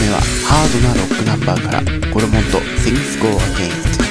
目はハードなロックナンバーからコロモンと Things Go Against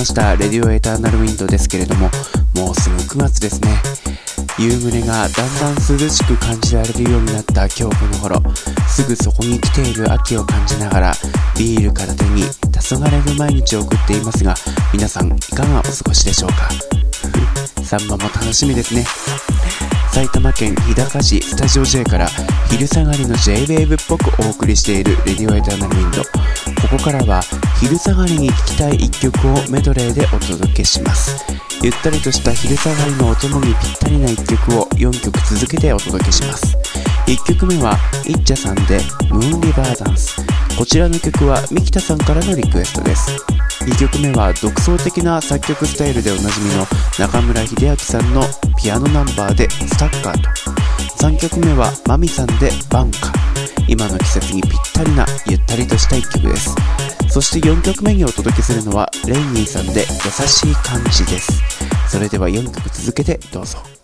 ました、レディオエターナルウィンドですけれども、もうすぐ9月ですね。夕暮れがだんだん涼しく感じられるようになった今日この頃、すぐそこに来ている秋を感じながら、ビール片手に黄昏の毎日を送っていますが、皆さんいかがお過ごしでしょうかサンマも楽しみですね。埼玉県日高市スタジオ J から昼下がりの J-Wave っぽくお送りしているレディオエターナルウィンドここからは昼下がりに聴きたい一曲をメドレーでお届けします。ゆったりとした昼下がりのお供にぴったりな一曲を4曲続けてお届けします。1曲目はイッチャさんでムーンリバーダンスこちらの曲はミキタさんからのリクエストです。2曲目は独創的な作曲スタイルでおなじみの中村秀明さんのピアノナンバーでスタッカーと。3曲目はマミさんでバンカ今の季節にぴったりなゆったりとした1曲です。そして4曲目にお届けするのはレイニーさんで優しい感じです。それでは4曲続けてどうぞ。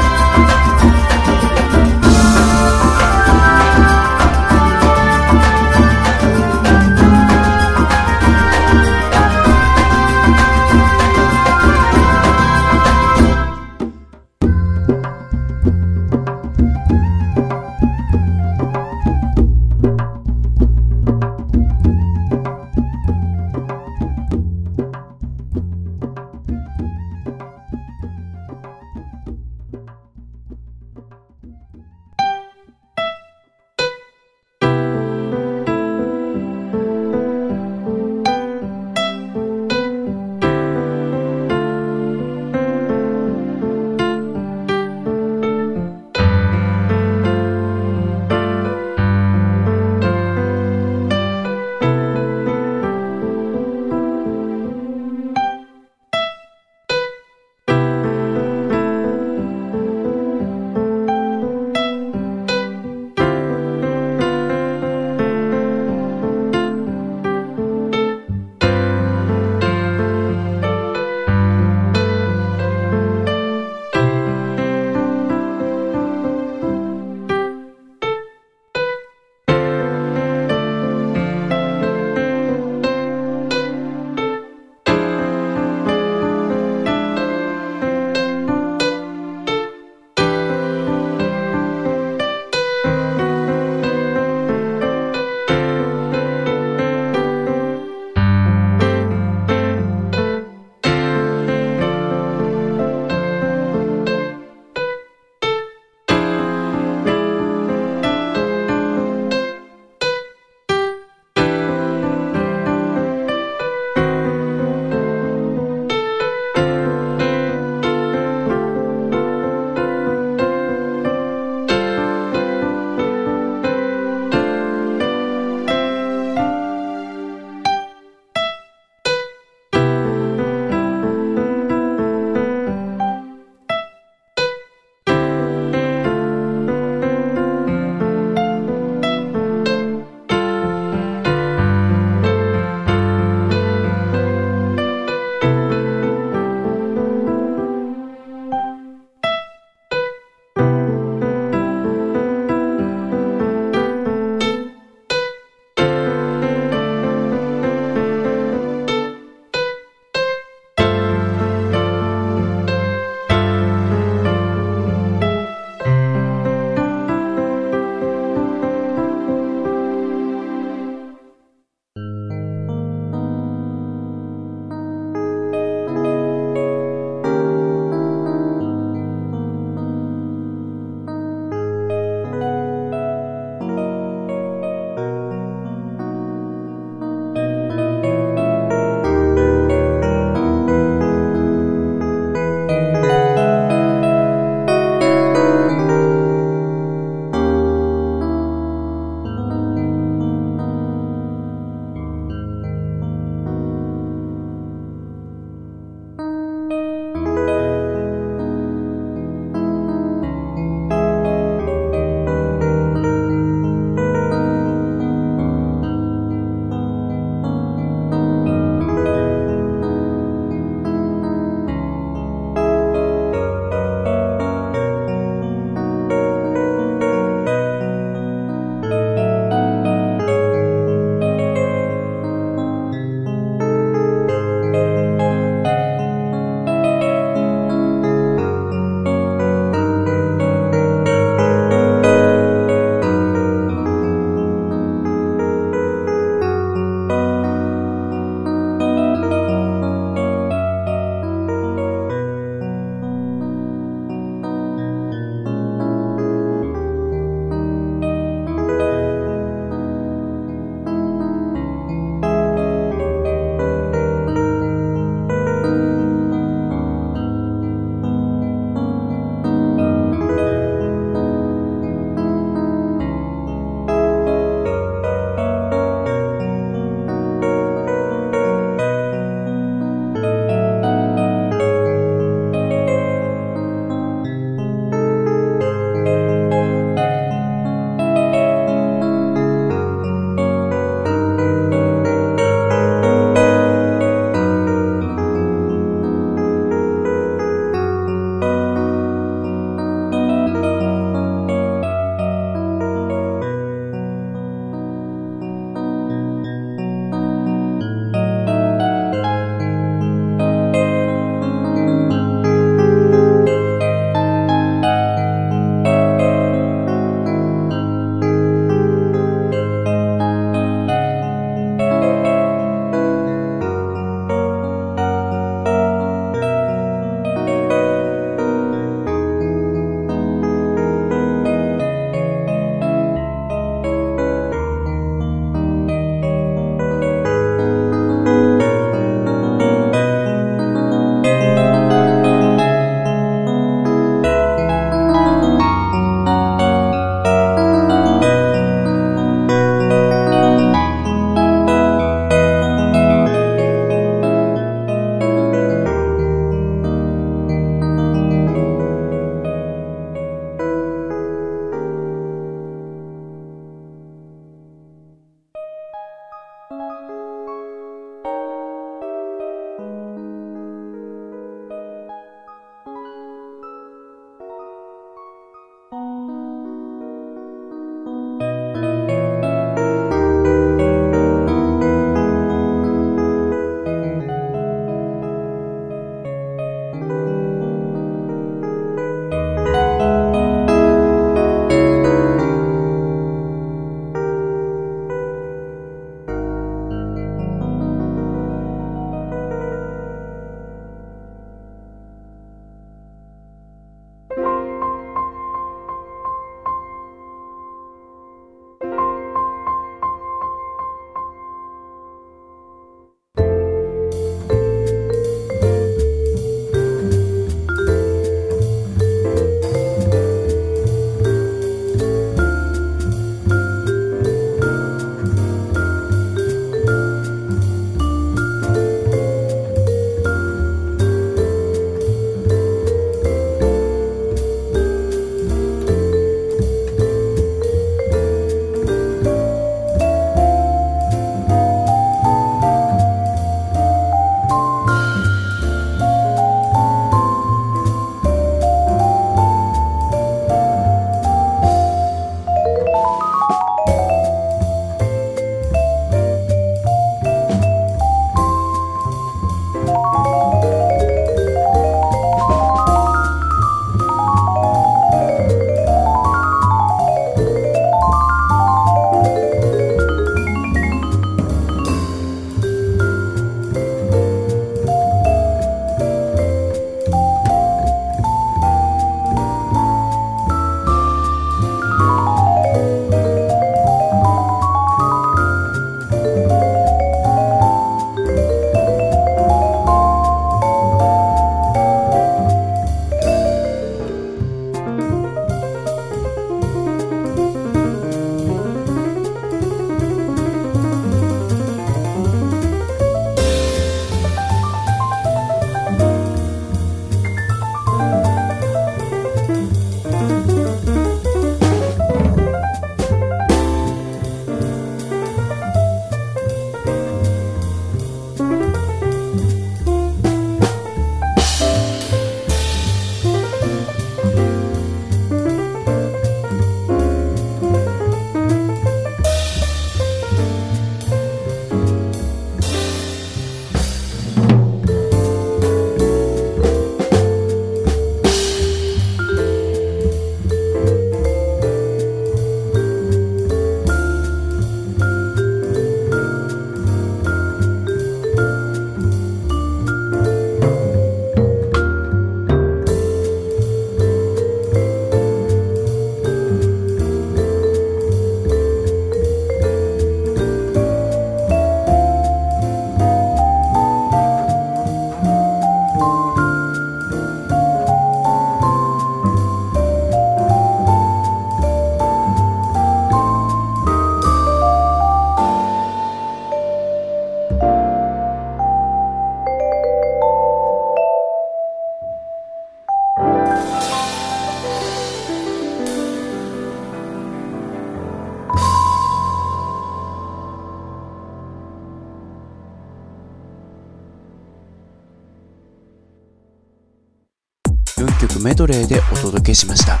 ドレーでお届けしました。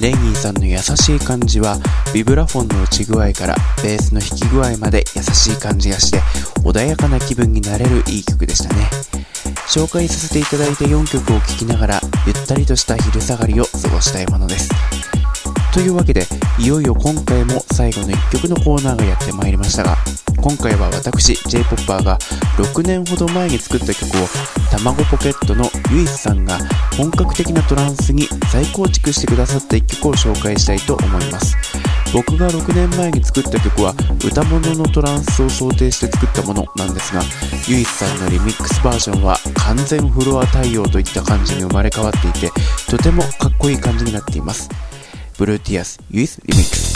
レイニーさんの優しい感じはビブラフォンの打ち具合からベースの弾き具合まで優しい感じがして穏やかな気分になれるいい曲でしたね。紹介させていただいた4曲を聴きながらゆったりとした昼下がりを過ごしたいものです。というわけでいよいよ今回も最後の1曲のコーナーがやってまいりましたが今回は私 J-POPPER が6年ほど前に作った曲を卵ポケットのゆいすさんが本格的なトランスに再構築してくださった1曲を紹介したいと思います。僕が6年前に作った曲は歌物のトランスを想定して作ったものなんですがゆいすさんのリミックスバージョンは完全フロア対応といった感じに生まれ変わっていてとてもかっこいい感じになっています。ブルーティアスユイスリミックス。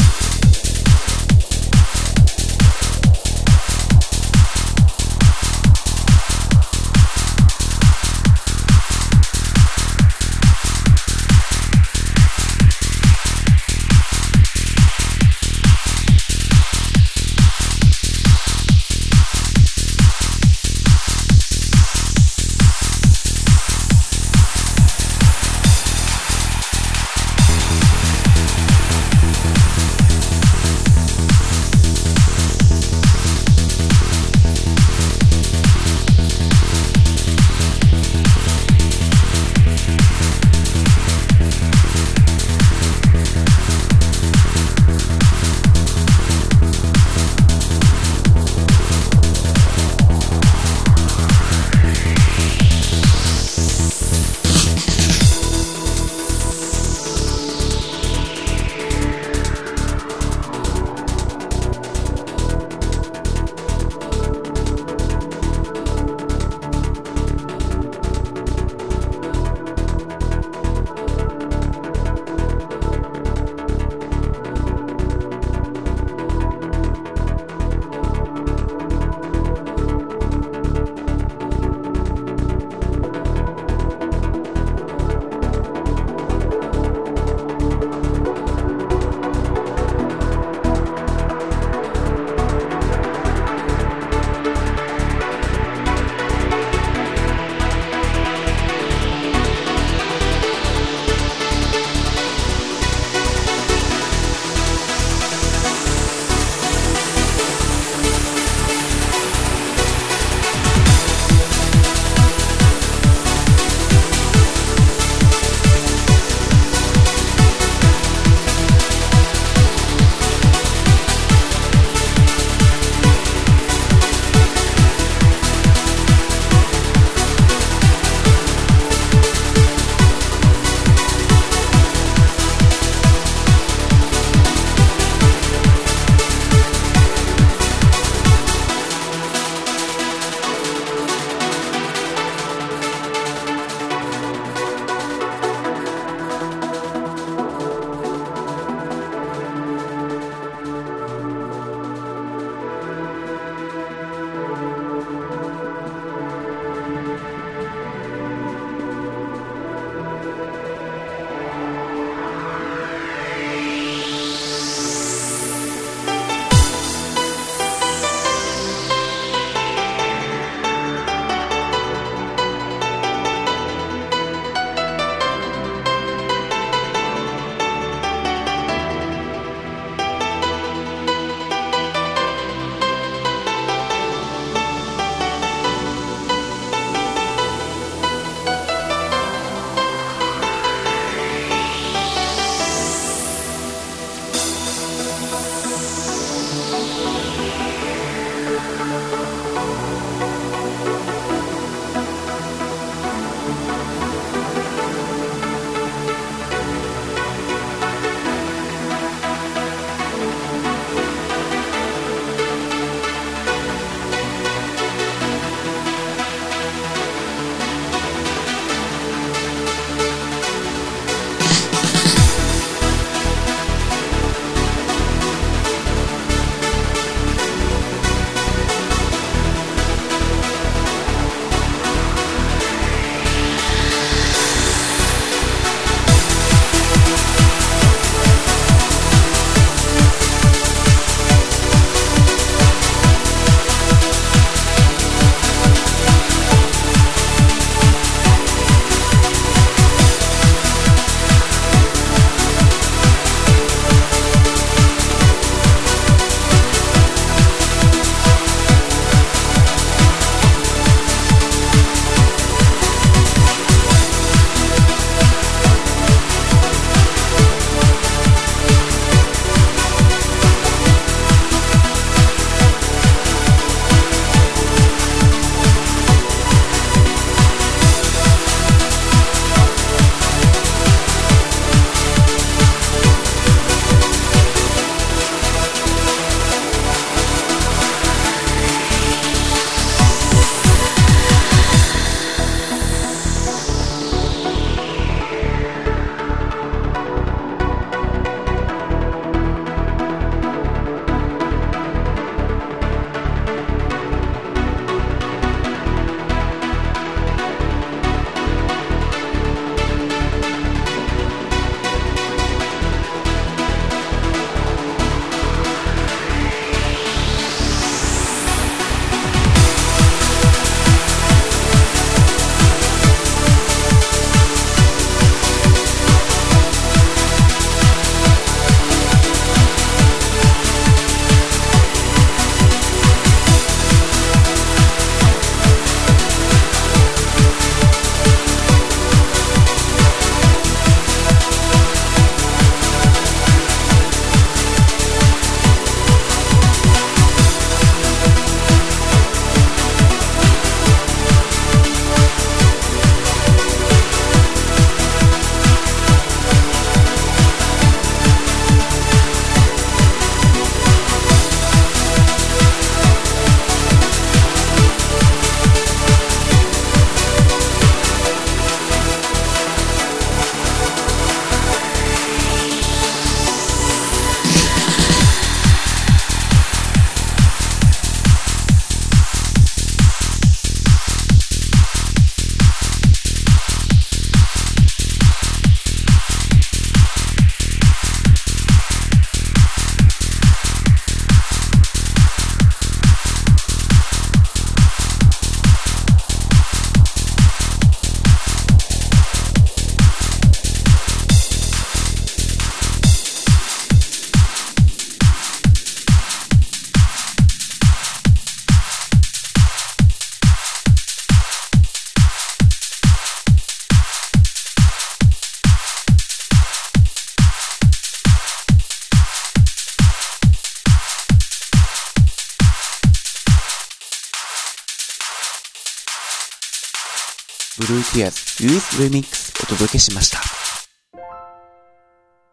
Blue Tears Youth Remix お届けしました。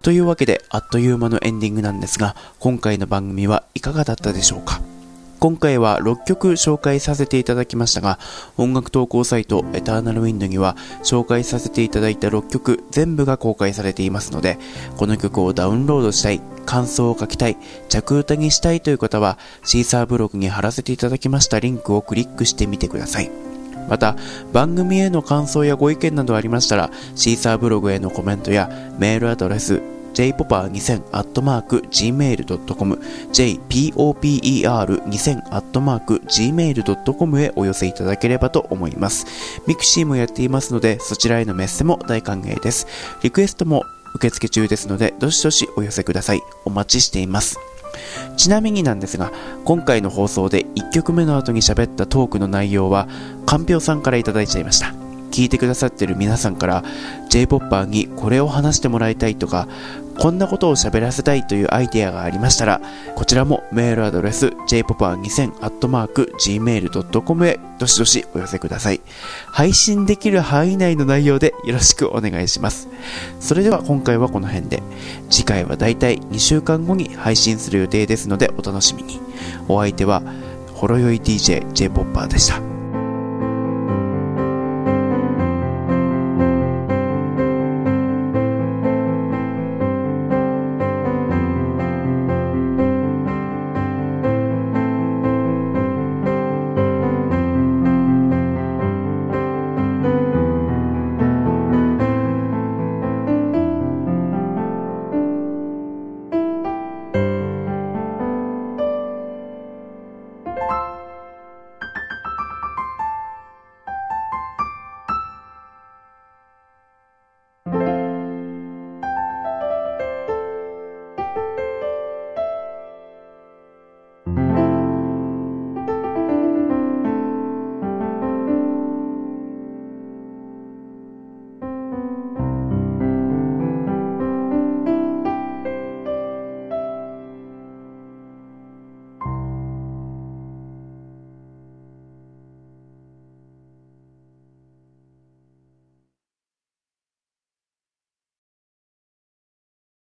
というわけで、あっという間のエンディングなんですが、今回の番組はいかがだったでしょうか？今回は6曲紹介させていただきましたが、音楽投稿サイトエターナルウィンドには紹介させていただいた6曲全部が公開されていますので、この曲をダウンロードしたい、感想を書きたい、着歌にしたいという方は、シーサーブログに貼らせていただきましたリンクをクリックしてみてください。また、番組への感想やご意見などありましたら、シーサーブログへのコメントやメールアドレス、jpoper2000-gmail.com jpoper2000-gmail.com へお寄せいただければと思います。ミクシーもやっていますので、そちらへのメッセも大歓迎です。リクエストも受付中ですので、どしどしお寄せください。お待ちしています。ちなみになんですが、今回の放送で1曲目の後に喋ったトークの内容は、かんぴょうさんからいいちゃいました。聞いてくださってる皆さんから J-POPPER にこれを話してもらいたいとかこんなことを喋らせたいというアイデアがありましたらこちらもメールアドレス jpopa2000-gmail.com へどしどしお寄せください。配信できる範囲内の内容でよろしくお願いします。それでは今回はこの辺で。次回はだいたい2週間後に配信する予定ですのでお楽しみに。お相手はほろよい DJ J-POPPER でした。